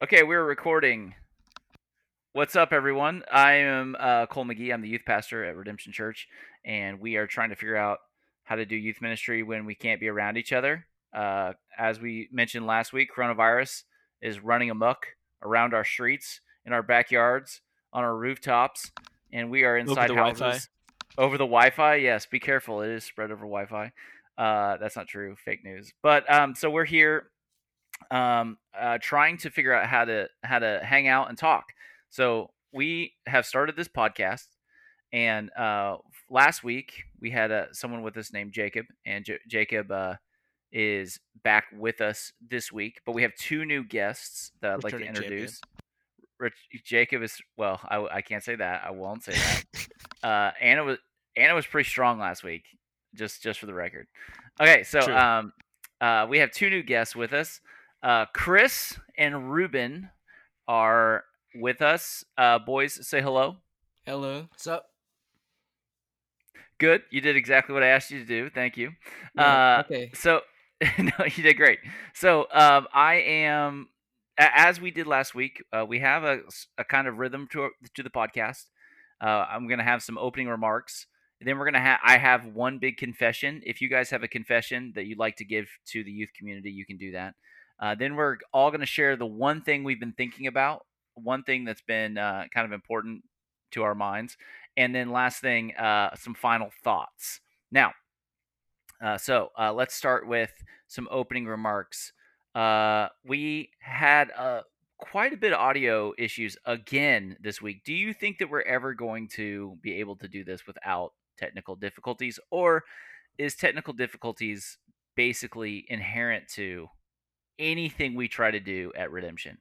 Okay, we're recording. What's up, everyone? I am uh, Cole McGee. I'm the youth pastor at Redemption Church, and we are trying to figure out how to do youth ministry when we can't be around each other. Uh, as we mentioned last week, coronavirus is running amok around our streets, in our backyards, on our rooftops, and we are inside the houses. Wi-Fi. Over the Wi-Fi, yes. Be careful; it is spread over Wi-Fi. Uh, that's not true. Fake news. But um, so we're here, um, uh, trying to figure out how to how to hang out and talk. So we have started this podcast, and uh, last week we had uh, someone with us named Jacob, and J- Jacob uh, is back with us this week. But we have two new guests that I'd like to introduce. Rich, Jacob is well. I, I can't say that. I won't say that. uh, Anna was Anna was pretty strong last week. Just just for the record. Okay, so True. um, uh, we have two new guests with us. Uh, Chris and Ruben are with us. Uh, boys, say hello. Hello. What's up? Good. You did exactly what I asked you to do. Thank you. Yeah, Uh, okay. So, no, you did great. So, um, I am, as we did last week, uh, we have a, a kind of rhythm to to the podcast. Uh, I'm gonna have some opening remarks. Then we're gonna have. I have one big confession. If you guys have a confession that you'd like to give to the youth community, you can do that. Uh, then we're all gonna share the one thing we've been thinking about, one thing that's been uh, kind of important to our minds, and then last thing, uh, some final thoughts. Now, uh, so uh, let's start with some opening remarks. Uh, we had quite a bit of audio issues again this week. Do you think that we're ever going to be able to do this without technical difficulties, or is technical difficulties basically inherent to anything we try to do at Redemption?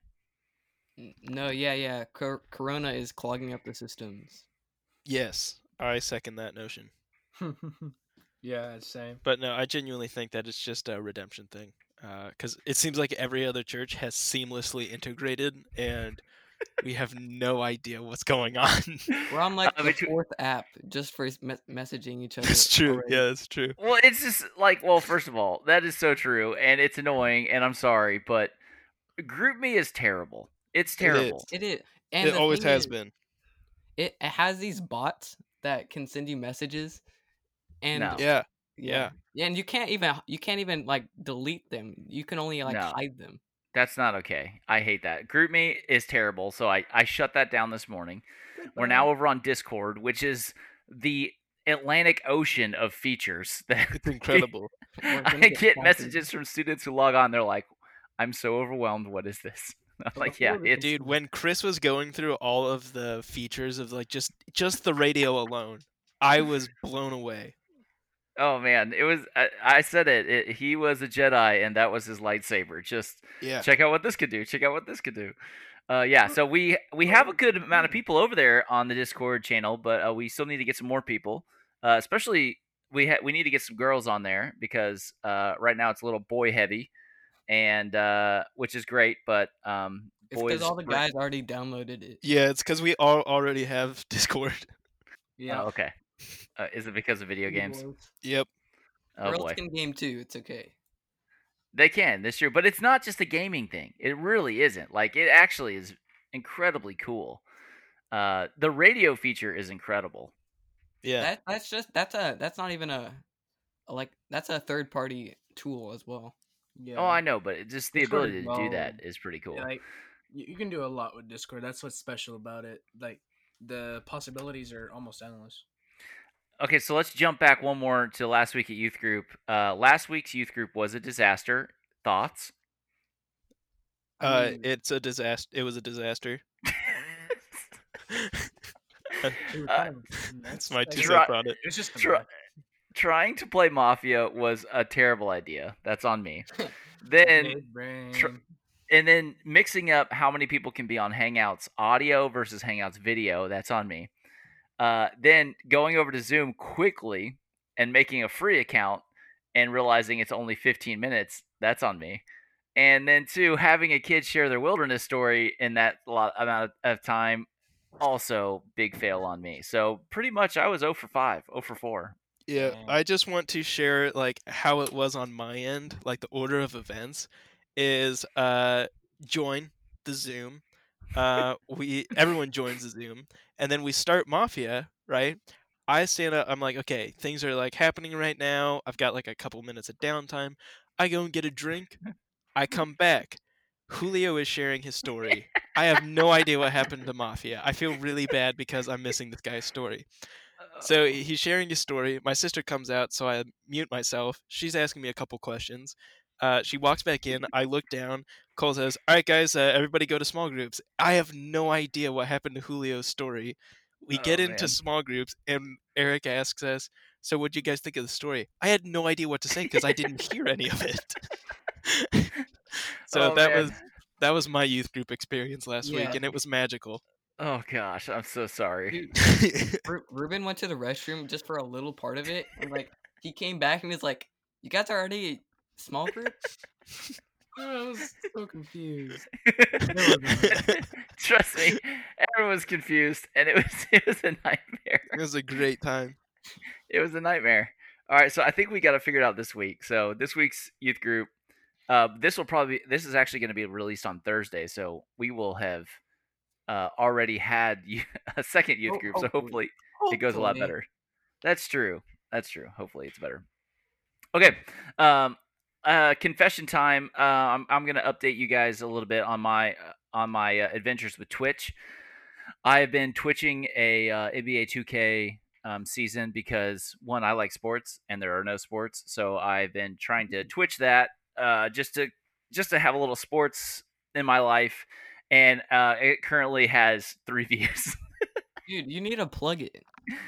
No, yeah, yeah. Cor- Corona is clogging up the systems. Yes, I second that notion. yeah, same. But no, I genuinely think that it's just a redemption thing. Uh, because it seems like every other church has seamlessly integrated, and we have no idea what's going on. We're on like Uh, the between- fourth app just for me- messaging each other. It's true. already. Yeah, it's true. Well, it's just like, well, first of all, that is so true, and it's annoying, and I'm sorry, but GroupMe is terrible. It's terrible. It is. And it always has is, been. It, it has these bots that can send you messages, and No. Yeah. yeah, yeah, and you can't even you can't even like delete them. You can only like No. hide them. That's not okay. I hate that. GroupMe is terrible, so I, I shut that down this morning. We're now over on Discord, which is the Atlantic Ocean of features that It's incredible. I get, get messages from students who log on. They're like, "I'm so overwhelmed. What is this?" I'm like, "Yeah, it's Dude, when Chris was going through all of the features of like just just the radio alone, I was blown away. Oh man, it was." I, I said it, it. He was a Jedi, and that was his lightsaber. Just Yeah. check out what this could do. Check out what this could do. Uh, yeah, so we we have a good amount of people over there on the Discord channel, but uh, we still need to get some more people. Uh, especially we ha- we need to get some girls on there because uh, right now it's a little boy heavy, and uh, which is great, but um, It's boys. because all the we're- guys already downloaded it. Yeah, it's because we all already have Discord. Yeah. Oh, okay. Uh, is it because of video games? Yep. Oh Girls boy, can game too. It's okay. they can. That's true, but it's not just a gaming thing. It really isn't. Like it actually is incredibly cool. Uh, the radio feature is incredible. Yeah. That that's just that's a that's not even a, a like that's a third party tool as well. Yeah. Oh, I know, but it just the Discord ability is to do that is pretty cool. Yeah, like you, you can do a lot with Discord. That's what's special about it. Like the possibilities are almost endless. Okay, so let's jump back one more to last week at youth group. Uh, last week's youth group was a disaster. Thoughts? I Uh, mean, it's a disaster. It was a disaster. uh, That's my two Try- cents on it. It's just a Try- Trying to play Mafia was a terrible idea. That's on me. then Big and then mixing up how many people can be on Hangouts audio versus Hangouts video, that's on me. Uh, then going over to Zoom quickly and making a free account and realizing it's only 15 minutes, that's on me. And then two, having a kid share their wilderness story in that lot amount of time, also big fail on me. So pretty much I was 0 for 5, 0 for 4. Yeah, I just want to share like how it was on my end, like the order of events is uh join the Zoom. Uh, we everyone joins the Zoom, and then we start Mafia. Right? I stand up. I'm like, okay, things are like happening right now. I've got like a couple minutes of downtime. I go and get a drink. I come back. Julio is sharing his story. I have no idea what happened to Mafia. I feel really bad because I'm missing this guy's story. So uh, oh. he's sharing his story. My sister comes out, so I mute myself. She's asking me a couple questions. Uh, she walks back in. I look down. Cole says, "All right, guys, uh, everybody go to small groups." I have no idea what happened to Julio's story. We get Oh, into man. small groups, and Eric asks us, "So, what do you guys think of the story?" I had no idea what to say because I didn't hear any of it. so Oh, that man. was that was my youth group experience last week, and it was magical. Oh gosh, I'm so sorry. Dude, Ru- Ruben went to the restroom just for a little part of it, and like he came back and was like, "You guys are already a small group." I was so confused. Trust me, everyone was confused, and it was it was a nightmare. it was a great time. It was a nightmare. All right, so I think we got to figure it out this week. So this week's youth group, uh, this will probably this is actually going to be released on Thursday, so we will have uh, already had a second youth Ho- group. So hopefully. hopefully it goes a lot better. That's true. That's true. Hopefully it's better. Okay. Um uh confession time. Uh I'm I'm going to update you guys a little bit on my uh, on my uh, adventures with Twitch. I have been twitching a uh, NBA 2K um, season because one I like sports and there are no sports, so I've been trying to twitch that uh just to just to have a little sports in my life and uh it currently has 3 views. Dude, you need to plug it.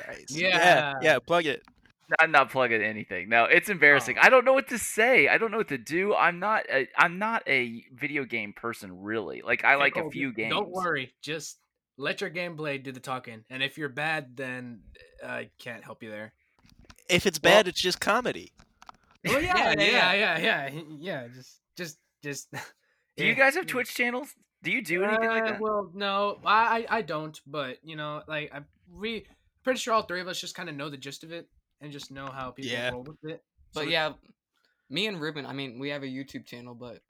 Nice. Yeah. yeah, yeah, plug it. I'm not plugging anything. No, it's embarrassing. Oh. I don't know what to say. I don't know what to do. I'm not. A, I'm not a video game person, really. Like I like a Oh, few games. Don't worry. Just let your game gameplay do the talking. And if you're bad, then I can't help you there. If it's Well- bad, it's just comedy. Well, yeah, Yeah, yeah, yeah, yeah, yeah, yeah. Just, just, just. Do you guys have yeah. Twitch channels? Do you do anything like Uh, that? Well, no, I, I I don't. But you know, like I'm we pretty sure all three of us just kind of know the gist of it and just know how people Yeah. roll with it. But So- yeah, me and Ruben, I mean, we have a YouTube channel, but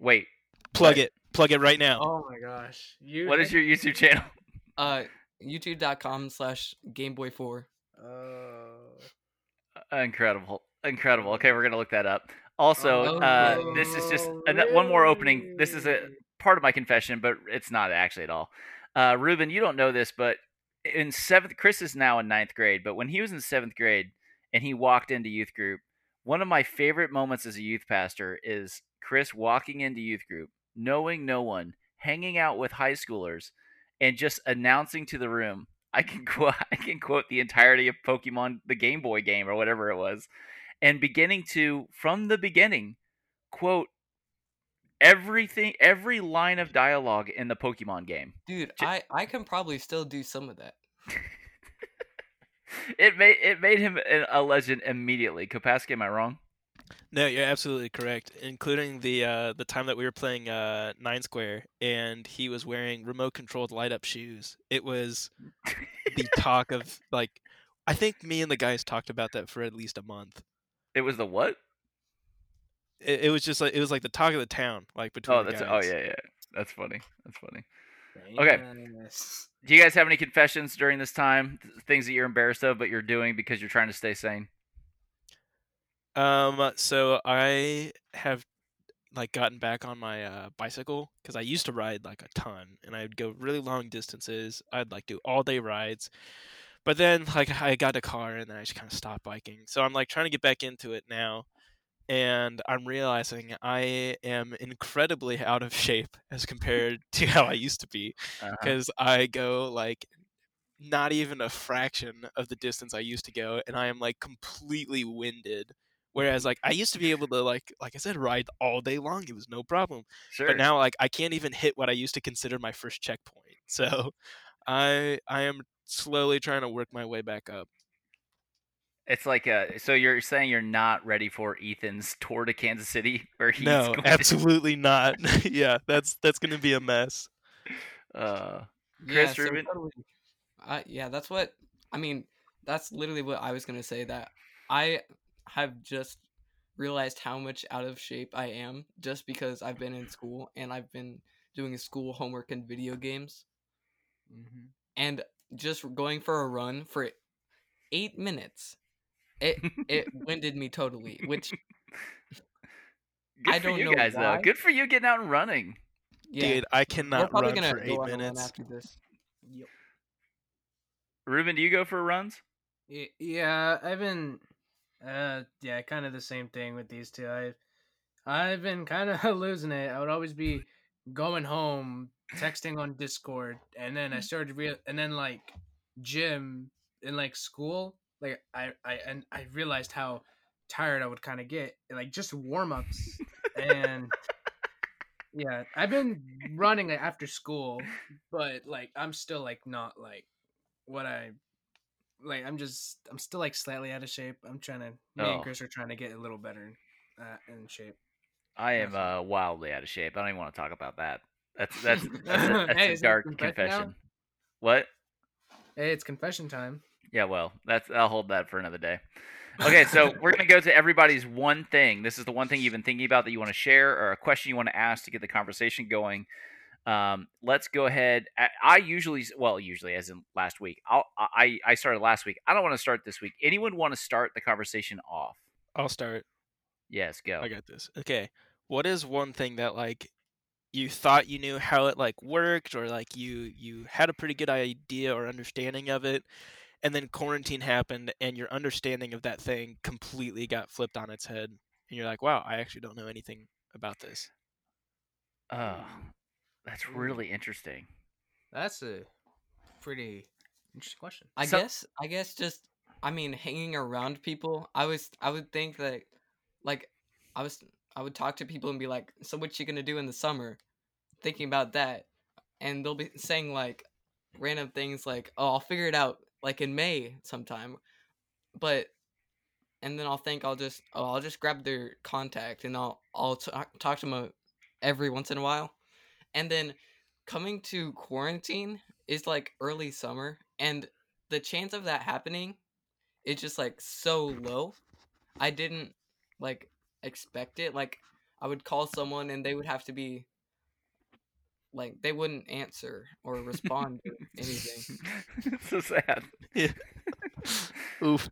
Wait, Plug Right. it. Plug it right now. Oh my gosh, you. what is your YouTube channel? uh, youtube.com slash gameboy4. Uh, Incredible, incredible. Okay, we're gonna look that up. Also, Oh, uh, no. this is just ano- one more opening. This is a part of my confession, but it's not actually at all. Uh, Ruben, you don't know this, but in seventh, Chris is now in ninth grade, but when he was in seventh grade and he walked into youth group, one of my favorite moments as a youth pastor is Chris walking into youth group, knowing no one, hanging out with high schoolers, and just announcing to the room. I can quote, I can quote the entirety of Pokemon, the Game Boy game or whatever it was, and beginning to, from the beginning, quote everything, every line of dialogue in the Pokemon game. Dude, J- I, I can probably still do some of that. It made it made him an- a legend immediately. Kopaski, am I wrong? No, you're absolutely correct. Including the uh, the time that we were playing uh, Nine Square, and he was wearing remote controlled light up shoes. It was the talk of like, I think me and the guys talked about that for at least a month. It was the what? It, it was just like it was like the talk of the town, like between. Oh, that's oh yeah yeah. That's funny. That's funny. Okay. Do you guys have any confessions during this time? Things that you're embarrassed of, but you're doing because you're trying to stay sane. Um, so I have like gotten back on my uh, bicycle because I used to ride like a ton, and I'd go really long distances. I'd like do all day rides, but then like I got a car and then I just kind of stopped biking. So I'm like trying to get back into it now, and I'm realizing I am incredibly out of shape as compared to how I used to be Uh-huh. because I go like not even a fraction of the distance I used to go, and I am like completely winded. Whereas like I used to be able to like like I said ride all day long, it was no problem. Sure. But now like I can't even hit what I used to consider my first checkpoint. So I I am slowly trying to work my way back up. It's like uh so you're saying you're not ready for Ethan's tour to Kansas City where he's no, going to- absolutely not. yeah, that's that's gonna be a mess. uh Yeah, Chris so totally. Uh, yeah, that's what I mean. That's literally what I was gonna say. That I have just realized how much out of shape I am just because I've been in school and I've been doing school homework and video games, Mhm. and just going for a run for eight minutes. It it winded me totally, which Good I for don't you know guys why. though. Good for you getting out and running. yeah, Dude, I we're cannot probably run gonna for go eight on a run minutes. after this. Yep. Ruben, do you go for runs? Y- Yeah, I've been, uh, yeah, kind of the same thing with these two. I've, I've been kind of losing it. I would always be going home, texting on Discord, and then I started real, and then like gym and like school, like I, I, and I realized how tired I would kind of get, like just warm ups, and yeah, I've been running after school, but like I'm still like not like what I like I'm just I'm still like slightly out of shape. I'm trying to me Oh. and Chris are trying to get a little better uh, in shape. I am uh, wildly out of shape. I don't even want to talk about that. That's that's that's a, that's Hey, a dark confession now? What? Hey, it's confession time. Yeah, well, that's I'll hold that for another day. Okay, so we're gonna go to everybody's one thing. This is the one thing you've been thinking about that you want to share, or a question you want to ask to get the conversation going. Um, let's go ahead. I, I usually, well, usually, as in last week, I'll, I I started last week. I don't want to start this week. Anyone want to start the conversation off? I'll start. Yes, go. I got this. Okay. What is one thing that like you thought you knew how it like worked or like you you had a pretty good idea or understanding of it and then quarantine happened and your understanding of that thing completely got flipped on its head and you're like, "Wow, I actually don't know anything about this." Oh, that's really interesting. That's a pretty interesting question. I So- guess I guess just I mean hanging around people. I was I would think that like I was I would talk to people and be like, "So what you gonna do in the summer?" Thinking about that, and they'll be saying like random things like, "Oh, I'll figure it out like in May sometime," but and then I'll think I'll just oh I'll just grab their contact and I'll I'll talk talk to them uh, every once in a while, and then coming to quarantine is like early summer and the chance of that happening is just like so low i didn't like expect it like i would call someone and they would have to be like they wouldn't answer or respond to anything so sad. Yeah. Oof.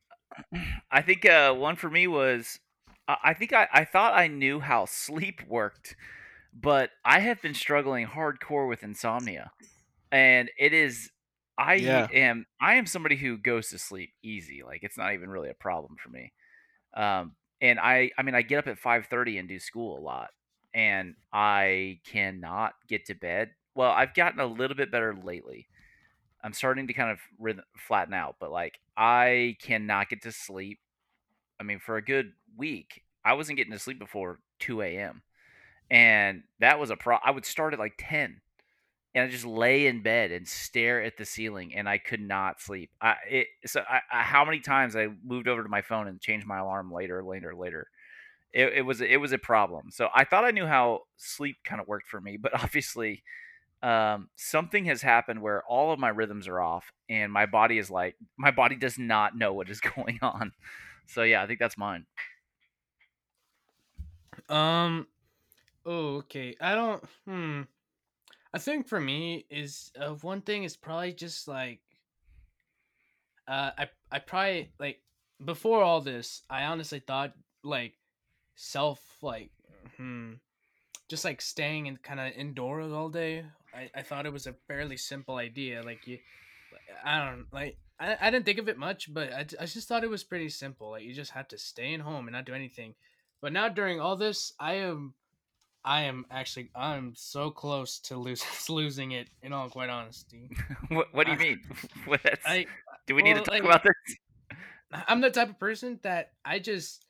I think uh, one for me was I I think I, I thought I knew how sleep worked, but I have been struggling hardcore with insomnia, and it is I Yeah. am I am somebody who goes to sleep easy. Like it's not even really a problem for me. Um, and I I mean I get up at five thirty and do school a lot, and I cannot get to bed. Well, I've gotten a little bit better lately. I'm starting to kind of rhythm, flatten out, but like I cannot get to sleep. I mean, for a good week, I wasn't getting to sleep before 2 a.m. And that was a pro. I would start at like 10 and I just lay in bed and stare at the ceiling and I could not sleep. I, it, so I, I, how many times I moved over to my phone and changed my alarm later, later, later. It, it was it was a problem. So I thought I knew how sleep kind of worked for me, but obviously um, something has happened where all of my rhythms are off and my body is like my body does not know what is going on so yeah i think that's mine Um. Oh, okay. I don't. Hmm. I think for me is uh, one thing is probably just like. Uh, I I probably like before all this. I honestly thought like self like hmm, just like staying in kind of indoors all day. I I thought it was a fairly simple idea. Like you, I don't like. I, I didn't think of it much, but I, I just thought it was pretty simple. Like you just have to stay in home and not do anything. But now during all this, I am, I am actually, I'm so close to lose, losing it. In all quite honesty, what, what do you I- mean what I, do we need to talk like- about this I'm the type of person that I just,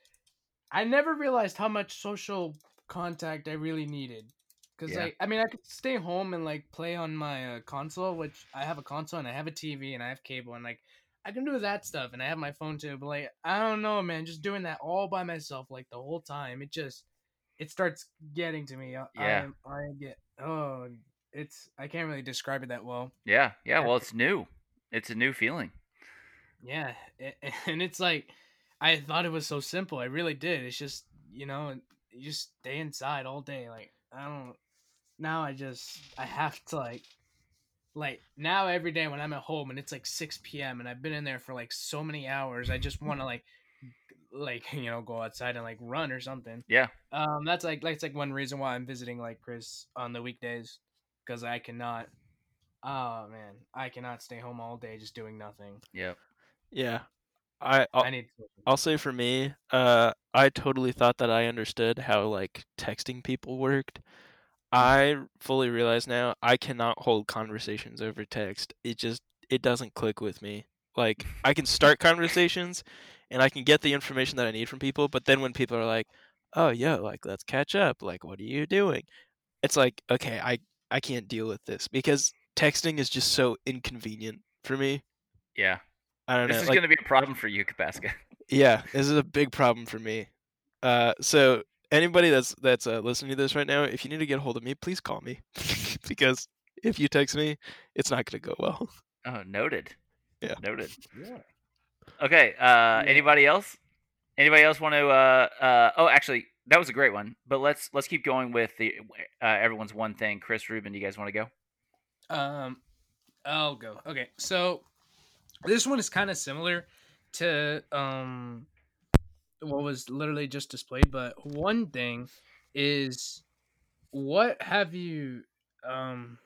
I never realized how much social contact I really needed. Cause Yeah. like, I mean, I could stay home and like play on my uh, console, which I have a console and I have a TV and I have cable and like, I can do that stuff and I have my phone too. But like, I don't know, man, just doing that all by myself like the whole time, it just, it starts getting to me. I, Yeah. I, I get, oh, it's, I can't really describe it that well. yeah yeah well it's new it's a new feeling Yeah, and it's like I thought it was so simple. I really did. It's just you know, you just stay inside all day. Like I don't, now I just I have to like like now every day when I'm at home and it's like 6 p.m. and I've been in there for like so many hours, I just want to like like you know go outside and like run or something. Yeah. Um, that's like that's like one reason why I'm visiting like Chris on the weekdays because I cannot. Oh man, I cannot stay home all day just doing nothing. Yep. Yeah. I I'll, I need. I'll say for me, uh, I totally thought that I understood how like texting people worked. I fully realize now I cannot hold conversations over text. It just it doesn't click with me. Like I can start conversations and I can get the information that I need from people, but then when people are like, "Oh, yo, like let's catch up. Like what are you doing?" It's like, "Okay, I I can't deal with this because texting is just so inconvenient for me." Yeah. I don't This know. is like- going to be a problem for you, Kapaska. yeah, this is a big problem for me. Uh, so anybody that's that's uh, listening to this right now, if you need to get a hold of me, please call me because if you text me, it's not going to go well. Oh, noted. Yeah. Noted. Yeah. Okay. Uh, anybody else? Anybody else want to? Uh, uh, oh, actually, that was a great one. But let's let's keep going with the uh, everyone's one thing. Chris Ruben, do you guys want to go? Um, I'll go. Okay, so this one is kind of similar to um what was literally just displayed, but one thing is what have you um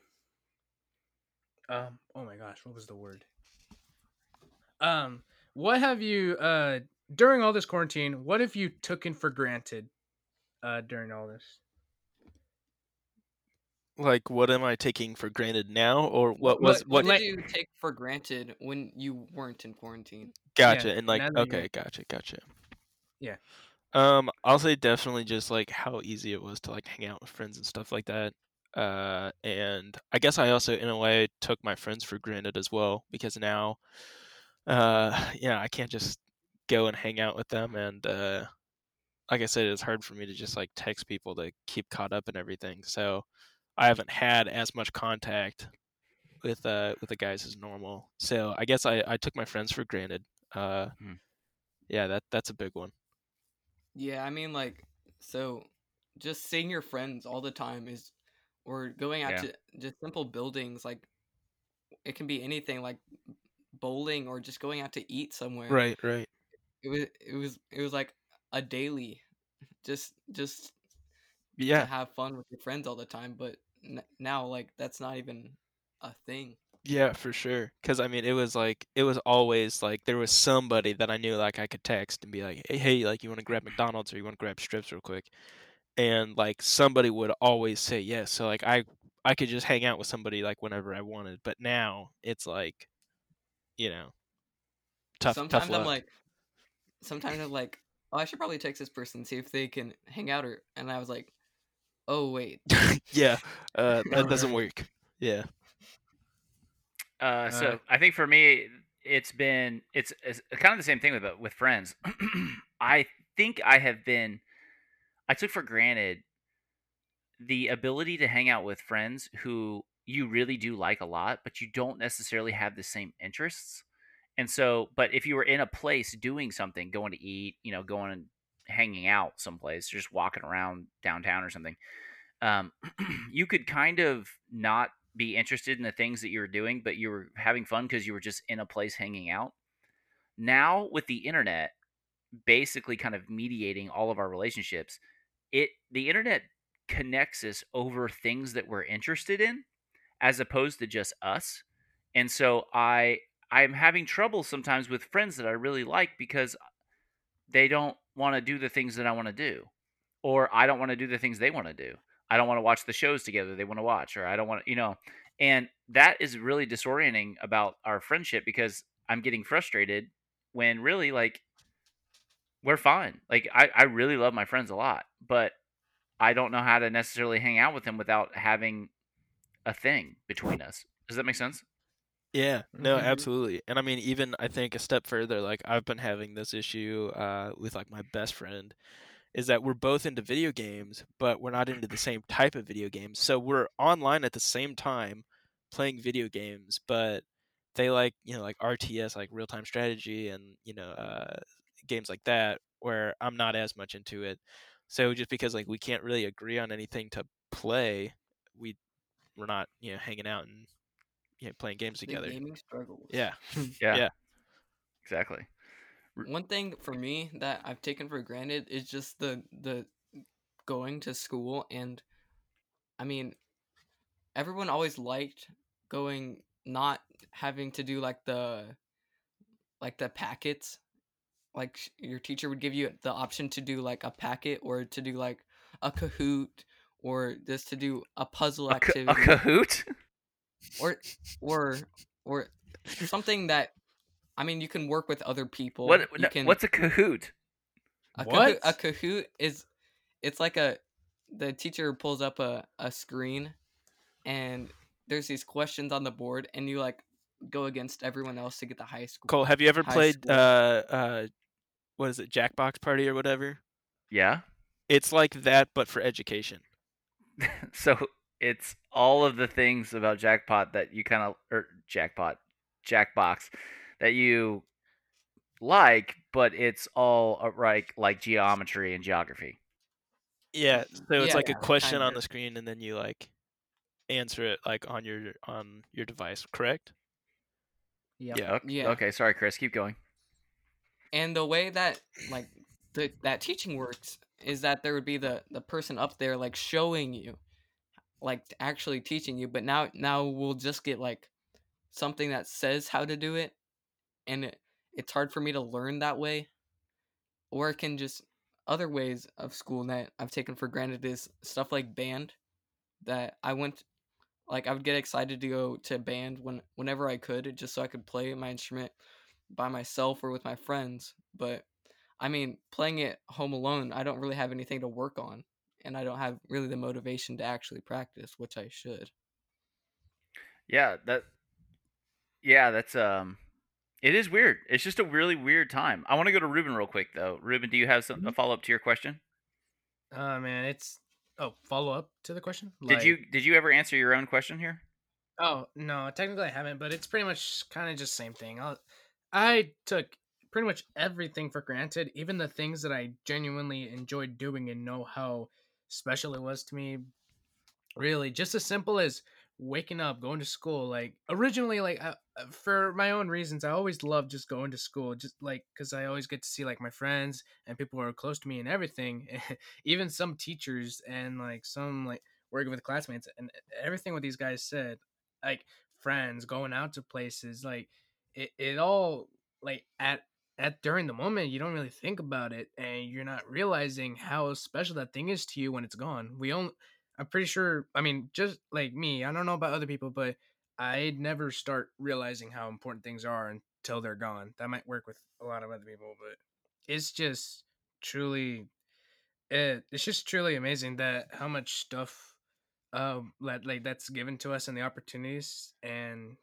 um oh my gosh, what was the word? Um, what have you uh during all this quarantine? What have you taken for granted uh during all this? Like, what am I taking for granted now, or what What- was What what? did like- you take for granted when you weren't in quarantine? Gotcha. yeah, and like, now that you- okay, gotcha, gotcha. Yeah. Um, I'll say definitely just like how easy it was to like hang out with friends and stuff like that. Uh, and I guess I also, in a way, took my friends for granted as well because now, uh, yeah, I can't just go and hang out with them. And uh, like I said, it's hard for me to just like text people to keep caught up and everything. So I haven't had as much contact with uh with the guys as normal. So I guess I I took my friends for granted. Uh, Hmm. yeah, that that's a big one. Yeah, I mean, like, so just seeing your friends all the time is, or going out Yeah. to just simple buildings, like, it can be anything, like bowling or just going out to eat somewhere. Right, right. It was, it was, it was like a daily, just, just to Yeah, have fun with your friends all the time. But n- now, like, that's not even a thing. yeah, for sure. Because I mean, it was like it was always like there was somebody that I knew like I could text and be like, hey, hey, like you want to grab McDonald's or you want to grab strips real quick, and like somebody would always say yes. So like I I could just hang out with somebody like whenever I wanted. But now it's like, you know, tough sometimes tough I'm luck. like, sometimes I'm like, oh, I should probably text this person see if they can hang out or, and I was like, oh wait, yeah, uh, that doesn't work. Yeah. Uh, so Uh, I think for me, it's been it's, it's kind of the same thing with with friends. I think I have been I took for granted the ability to hang out with friends who you really do like a lot, but you don't necessarily have the same interests. And so, but if you were in a place doing something, going to eat, you know, going and hanging out someplace, just walking around downtown or something, um, you could kind of not be interested in the things that you were doing, but you were having fun because you were just in a place hanging out. Now, with the internet basically kind of mediating all of our relationships, it the internet connects us over things that we're interested in as opposed to just us. And so I I'm having trouble sometimes with friends that I really like because they don't want to do the things that I want to do or I don't want to do the things they want to do. I don't want to watch the shows together they want to watch, or I don't want to, you know, and that is really disorienting about our friendship because I'm getting frustrated when really like we're fine. Like I, I really love my friends a lot, but I don't know how to necessarily hang out with them without having a thing between us. Does that make sense? Yeah, no, Mhm. absolutely. And I mean, even I think a step further, like I've been having this issue uh, with like my best friend, is that we're both into video games, but we're not into the same type of video games. So we're online at the same time playing video games, but they like, you know, like RTS, like real time strategy and, you know, uh, games like that, where I'm not as much into it. So just because like we can't really agree on anything to play, we we're not you know hanging out and you know, playing games The together. gaming struggles. Yeah. Yeah. Yeah. Exactly. One thing for me that I've taken for granted is just the the going to school and I mean everyone always liked going not having to do like the like the packets like your teacher would give you the option to do like a packet or to do like a kahoot or just to do a puzzle A, ca- activity a Kahoot? or or or something that I mean you can work with other people. What? you no, can What's a Kahoot? a What? Kahoot, a Kahoot is it's like a the teacher pulls up a, a screen and there's these questions on the board and you like go against everyone else to get the high school. Cole, have you ever played score. uh uh what is it, Jackbox Party or whatever? Yeah. It's like that but for education. so it's all of the things about jackpot that you kind of or jackpot jackbox that you like but it's all uh, like like geometry and geography Yeah, so it's Yeah, like yeah, a question on the screen and then you like answer it like on your on your device, correct? Yep. Yeah. okay, Yeah. okay sorry chris keep going And the way that like the, that teaching works is that there would be the the person up there like showing you like actually teaching you but now now we'll just get like something that says how to do it and it, it's hard for me to learn that way or it can just other ways of school that I've taken for granted is stuff like band that I went like I would get excited to go to band when whenever I could just so I could play my instrument by myself or with my friends but I mean playing it home alone I don't really have anything to work on and I don't have really the motivation to actually practice which I should. Yeah that yeah that's um it is weird. It's just a really weird time. I want to go to ruben real quick though. Ruben do you have some a follow-up to your question? Oh man, it's oh follow up to the question. did you did you ever answer your own question here? Oh no, technically I haven't, but it's pretty much kind of just same thing. i I took pretty much everything for granted, even the things that I genuinely enjoyed doing and know how special it was to me. Really, just as simple as waking up, going to school. Like originally, like uh, uh, for my own reasons, I always loved just going to school, just like because I always get to see like my friends and people who are close to me and everything. even some teachers and like some like working with classmates and everything what these guys said like friends going out to places like it, it all like at at during the moment you don't really think about it and you're not realizing how special that thing is to you when it's gone. We only i'm pretty sure i mean just like me i don't know about other people but i'd never start realizing how important things are until they're gone. That might work with a lot of other people but it's just truly it, it's just truly amazing that how much stuff um that like that's given to us and the opportunities and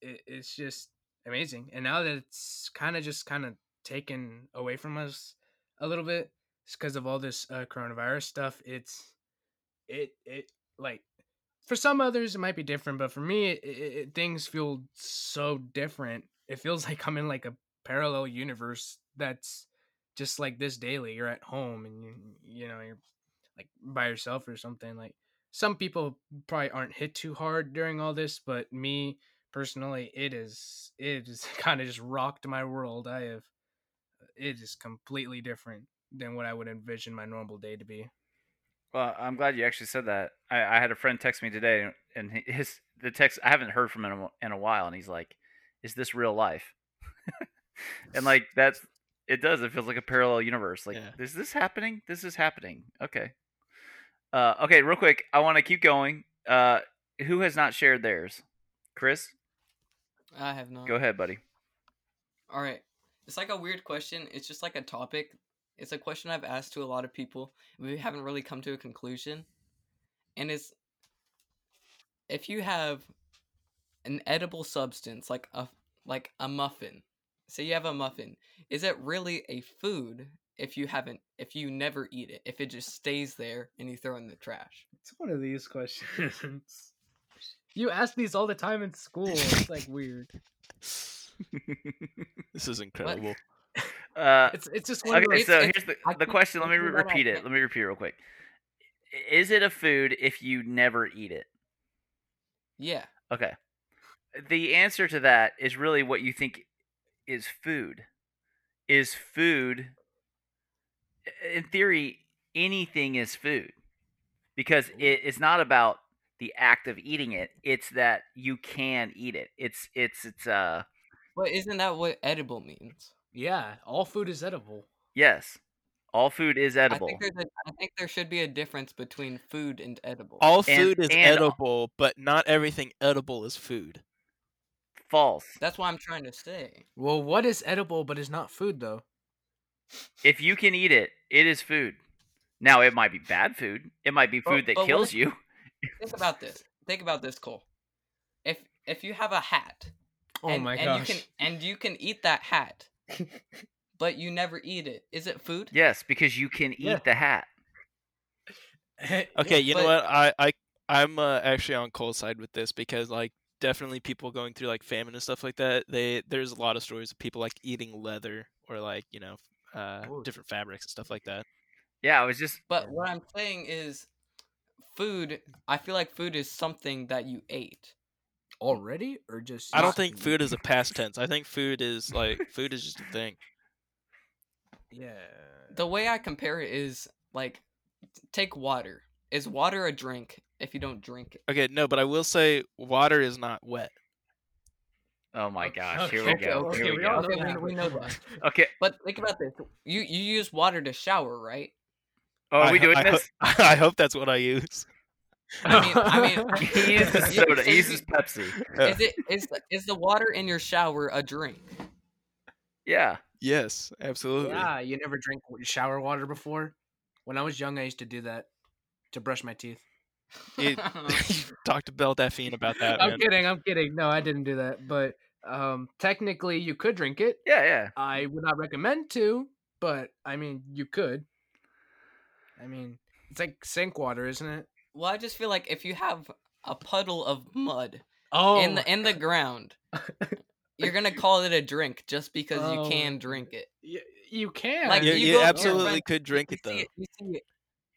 it, it's just amazing and now that it's kind of just kind of taken away from us a little bit because of all this uh, coronavirus stuff it's it it like for some others it might be different but for me it, it, things feel so different. It feels like i'm in like a parallel universe that's just like this daily you're at home and you you know you're like by yourself or something like some people probably aren't hit too hard during all this but me personally it is it is kind of just rocked my world i have it is completely different than what i would envision my normal day to be Well, I'm glad you actually said that. I, I had a friend text me today, and he- his the text I haven't heard from him in a, in a while, and he's like, "Is this real life?" and like that's it does. It feels like a parallel universe. Like, Yeah. is this happening? This is happening. Okay. Uh, okay, real quick, I want to keep going. Uh, who has not shared theirs? Chris, I have not go ahead, buddy. All right. It's like a weird question. It's just like a topic. It's a question I've asked to a lot of people. We haven't really come to a conclusion. And it's if you have an edible substance like a like a muffin. Say you have a muffin. Is it really a food if you haven't if you never eat it? If it just stays there and you throw it in the trash? it's one of these questions you ask these all the time in school it's like weird This is incredible. uh, it's it's just one of okay, so it's- here's the, I the question. Let me re- repeat it. Let me repeat it real quick. Is it a food if you never eat it? Yeah. Okay. The answer to that is really what you think is food. Is food in theory anything is food. Because it, it's not about the act of eating it, it's that you can eat it. It's it's it's uh But isn't that what edible means? Yeah, all food is edible. yes. All food is I edible. think a, I think there should be a difference between food and edible. All And- food is and- edible, but not everything edible is food. False. That's what I'm trying to say. Well, what is edible but is not food though? If you can eat it, it is food. Now it might be bad food. It might be But- food that but kills if- you. Think about this. Think about this, Cole. If if you have a hat Oh and, my and gosh. you can and you can eat that hat, but you never eat it, is it food? Yes, because you can eat Yeah. the hat. Okay, you know what? I I I'm uh, actually on Cole's side with this because like definitely people going through like famine and stuff like that. They there's a lot of stories of people like eating leather or like you know uh, different fabrics and stuff like that. Yeah, I was just But what I'm saying is food I feel like food is something that you ate. already or just I don't think food is a past tense. I think food is like food is just a thing. Yeah. The way I compare it is like take water. Is water a drink if you don't drink it? Okay, no, but I will say water is not wet. Oh my gosh, here okay, we go. okay, here we we go. all Okay, know we- that. we know that. Okay. But think about this. You you use water to shower, right? Oh, are I we doing I this? I hope that's what I use. I mean- I mean- he uses soda. He uses Pepsi. Is it is the- is the water in your shower a drink? Yeah. Yes, absolutely. yeah, you never drink shower water before? When I was young, I used to do that to brush my teeth. It- Talk to Belle Delphine about that, I'm man. kidding. I'm kidding. No, I didn't do that. But um, technically, you could drink it. Yeah, yeah. I would not recommend to, but I mean, you could. I mean, it's like sink water, isn't it? well, I just feel like if you have a puddle of mud Oh, in the in the ground, you're gonna call it a drink just because Oh, you can drink it. you, you can. Like, You, you you go to your absolutely friend- could drink you it though. see, you see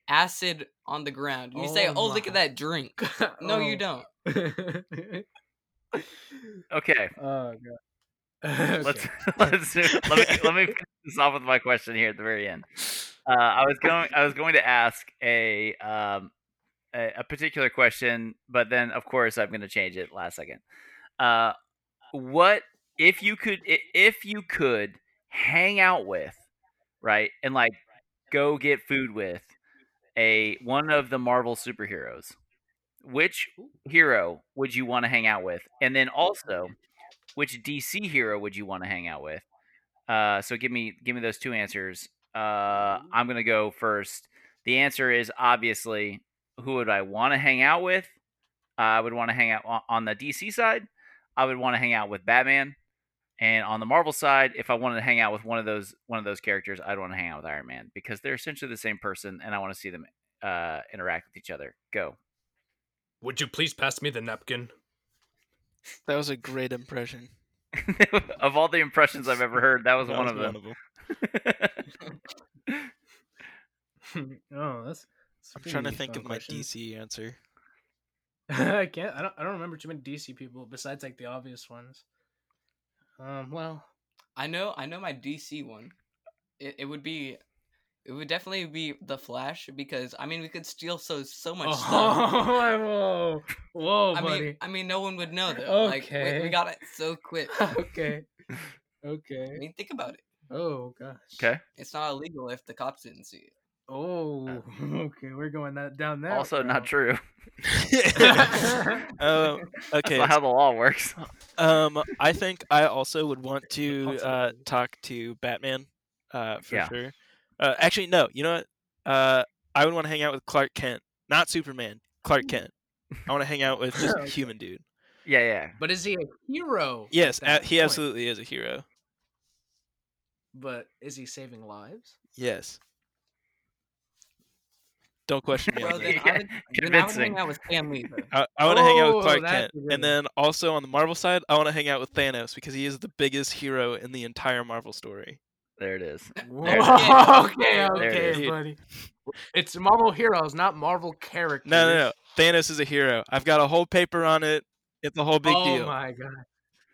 acid on the ground. and You say, Oh "Oh, look at that drink." No, you Oh. don't. Okay. oh god. Let's Okay. let's do, let me let me finish this off with my question here at the very end. Uh, I was going I was going to ask a um a, a particular question, but then of course I'm going to change it last second. Uh, what if you could if you could hang out with right and like go get food with a one of the Marvel superheroes? Which hero would you want to hang out with? And then also, which DC hero would you want to hang out with? Uh, so give me give me those two answers. Uh, I'm gonna go first. The answer is obviously who would I want to hang out with? I would want to hang out on, on the DC side. I would want to hang out with Batman, and on the Marvel side, if I wanted to hang out with one of those one of those characters, I'd want to hang out with Iron Man because they're essentially the same person, and I want to see them uh, interact with each other. Go. Would you please pass me the napkin? That was a great impression. of all the impressions I've ever heard, that was That one was of them. them. oh, that's. that's a I'm trying to think fun of my. DC answer. I can't. I don't. I don't remember too many DC people besides like the obvious ones. Um. Well. I know, I know my DC one. It, it would be, it would definitely be the Flash because I mean we could steal so so much stuff. Oh, whoa, whoa, I buddy. mean, I mean, no one would know though. Like we, Okay. we got it so quick. okay. Okay. I Okay. mean, think about it. Oh gosh. Okay. It's not illegal if the cops didn't see it. Oh. Okay. We're going that down that. Also, not route. true. Oh, That's okay. not how the law works. Um, I think I also would want to uh, talk to Batman, uh, for Yeah. sure. Uh, actually, no. You know what? Uh, I would want to hang out with Clark Kent, not Superman. Clark Kent. I want to hang out with just a human dude. Yeah, yeah. But is he a hero? Yes, at a- he point? absolutely is a hero. But is he saving lives? Yes. Don't question me Well, on then that. I would, then I would Convincing. hang out with Stan Lee. Though. I, I want to hang out Oh, with Clark Kent, a good and then also on the Marvel side, I want to hang out with Thanos because he is the biggest hero in the entire Marvel story. There it is. Whoa, There it is. okay, There it okay, is. buddy. It's Marvel heroes, not Marvel characters. No, no, no. Thanos is a hero. I've got a whole paper on it. It's a whole big oh deal. Oh my god.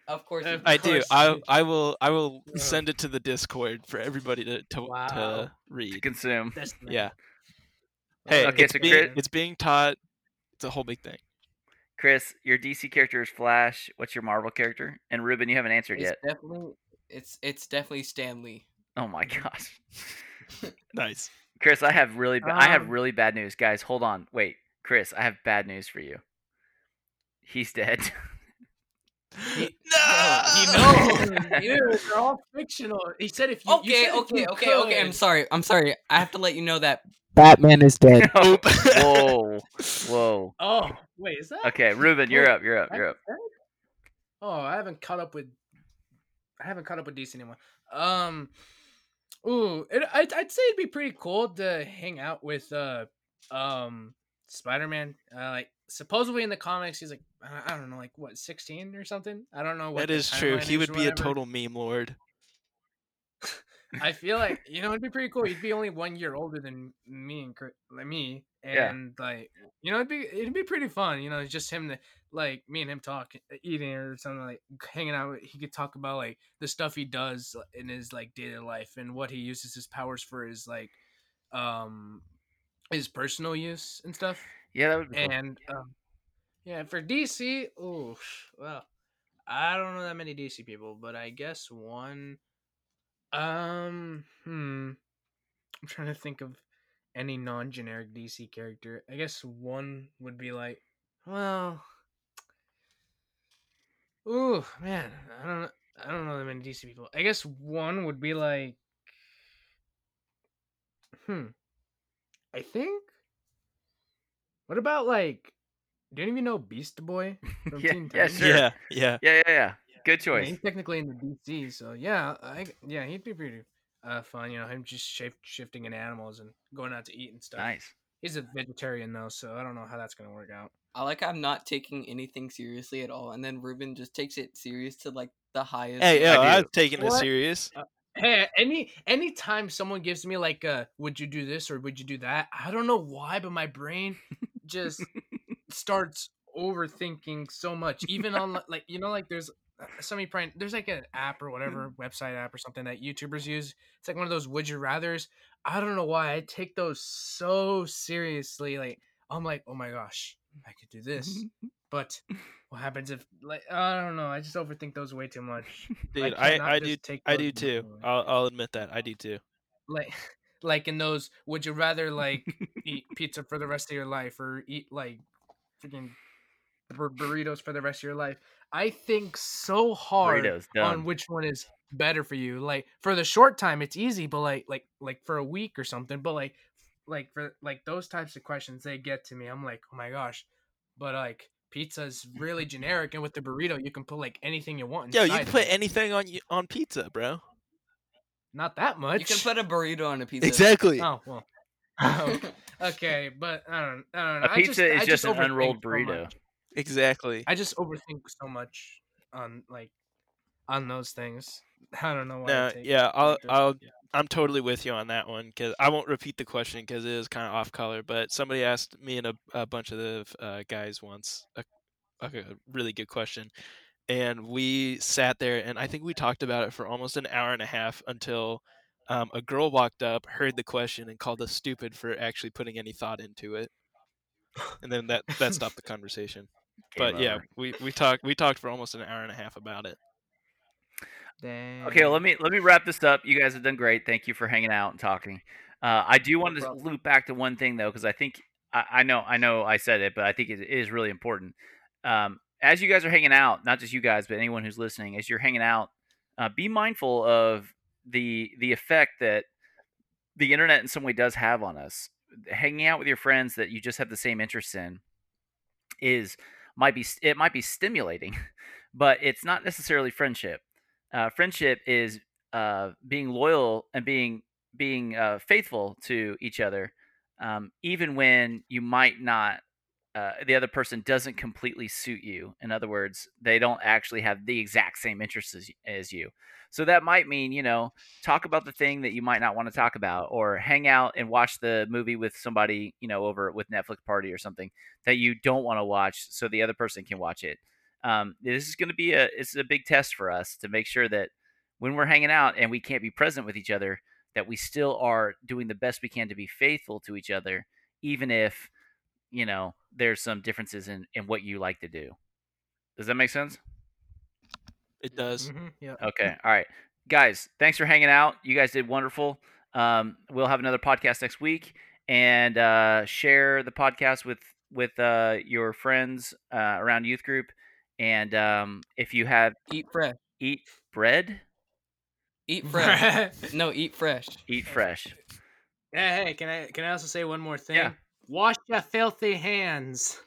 Of course. Of do. I do. course I you- I will I will Ugh. send it to the Discord for everybody to to, Wow. to to read. consume. That's Yeah. Hey, Okay, it's so being Chris- it's being taught. It's a whole big thing. Chris, your DC character is Flash. What's your Marvel character? And Ruben, you haven't answered It's yet. definitely it's it's definitely Stan Lee. Oh my gosh. Nice. Chris, I have really ba- I have Um, really bad news. Guys, hold on. Wait. Chris, I have bad news for you. He's dead. He- He No, dude, they're all fictional. He said if you you Okay, okay, you okay, okay. I'm sorry. I'm sorry. I have to let you know that Batman is dead. Oop. Whoa. Whoa. Oh wait, is that Okay, Ruben, you're up. You're up. You're up. Oh, I haven't caught up with. I haven't caught up with DC anymore. Um, ooh, it, I'd, I'd say it'd be pretty cool to hang out with uh, um, Spider Man. Uh, like supposedly in the comics, he's like I don't know, like what, sixteen or something. I don't know what. that is true. He would be a total meme lord. I feel like you know it'd be pretty cool. He'd be only one year older than me and like me, Yeah. and like you know it'd be it'd be pretty fun. You know, just him to like me and him talking, eating or something like hanging out. He could talk about like the stuff he does in his like daily life and what he uses his powers for his like um his personal use and stuff. Yeah, that would be cool. And um, yeah, for DC, oh well, I don't know that many DC people, but I guess one. Um, hmm. I'm trying to think of any non-generic DC character. I guess one would be like, well, ooh man, I don't know. I don't know that many DC people. I guess one would be like, hmm. I think. What about like? Do you even know Beast Boy from Yeah, Teen yeah, Sure. Yeah, yeah. Yeah, yeah, yeah. Good Yeah, choice. he's technically in the DC, so yeah, I yeah, he'd be pretty uh fun. You know, him just shift, shifting in animals and going out to eat and stuff. Nice. He's a vegetarian though, so I don't know how that's gonna work out. I like I'm not taking anything seriously at all, and then Ruben just takes it serious to like the highest. Hey, yo, I I do. was taking it What? serious. Hey, any anytime someone gives me like a would you do this or would you do that? I don't know why, but my brain just starts overthinking so much. Even on like you know like there's uh, somebody probably there's like an app or hmm. whatever website app or something that YouTubers use. It's like one of those would you rather's. I don't know why I take those so seriously. Like I'm like, oh my gosh, I could do this, but what happens if like I don't know. I just overthink those way too much. Dude, I, cannot I do take I do too. I'll I'll admit that. I do too. like like in those would you rather like eat pizza for the rest of your life or eat like freaking bur- burritos for the rest of your life i think so hard Burritos on which one is better for you like for the short time it's easy but like like like for a week or something but like like for like those types of questions they get to me i'm like oh my gosh but like pizza is really generic and with the burrito you can put like anything you want Yo, you can put it. anything on y- on pizza, bro. not that much you can put a burrito on a pizza. Exactly. oh well okay, but I don't, I don't know. A I pizza is I just an unrolled burrito. much. Exactly. I just overthink so much on like on those things. I don't know why. No, yeah, i'll i'll i'm totally with you on that one because I won't repeat the question because it is kind of off color. But somebody asked me and a, a bunch of the uh, guys once a, a really good question, and we sat there and I think we talked about it for almost an hour and a half until um, a girl walked up, heard the question, and called us stupid for actually putting any thought into it. And then that that stopped the conversation. Game but yeah, we we talked we talked for almost an hour and a half about it. Okay, well, let me let me wrap this up. You guys have done great. Thank you for hanging out and talking. Uh, I do want to loop back to one thing though, because I think I, I know I know I said it, but I think it is really important. Um, as you guys are hanging out, not just you guys, but anyone who's listening, as you're hanging out, uh, be mindful of the the effect that the internet in some way does have on us. Hanging out with your friends that you just have the same interests in is might be it might be stimulating, but it's not necessarily friendship. Uh, friendship is uh, being loyal and being being uh, faithful to each other, um, even when you might not uh, the other person doesn't completely suit you. In other words, they don't actually have the exact same interests as, as you. So that might mean, you know, talk about the thing that you might not want to talk about, or hang out and watch the movie with somebody, you know, over with Netflix party or something that you don't want to watch, so the other person can watch it. Um, this is going to be a it's a big test for us to make sure that when we're hanging out and we can't be present with each other, that we still are doing the best we can to be faithful to each other, even if you know there's some differences in in what you like to do. Does that make sense? It does. Mhm, yeah. Okay. All right. Guys, thanks for hanging out. You guys did wonderful. Um, we'll have another podcast next week and uh, share the podcast with with uh, your friends uh, around youth group. And um, if you have Eat fresh. eat bread, Eat fresh. no, eat fresh. eat fresh. hey, hey, can I can I also say one more thing? Yeah. Wash your filthy hands.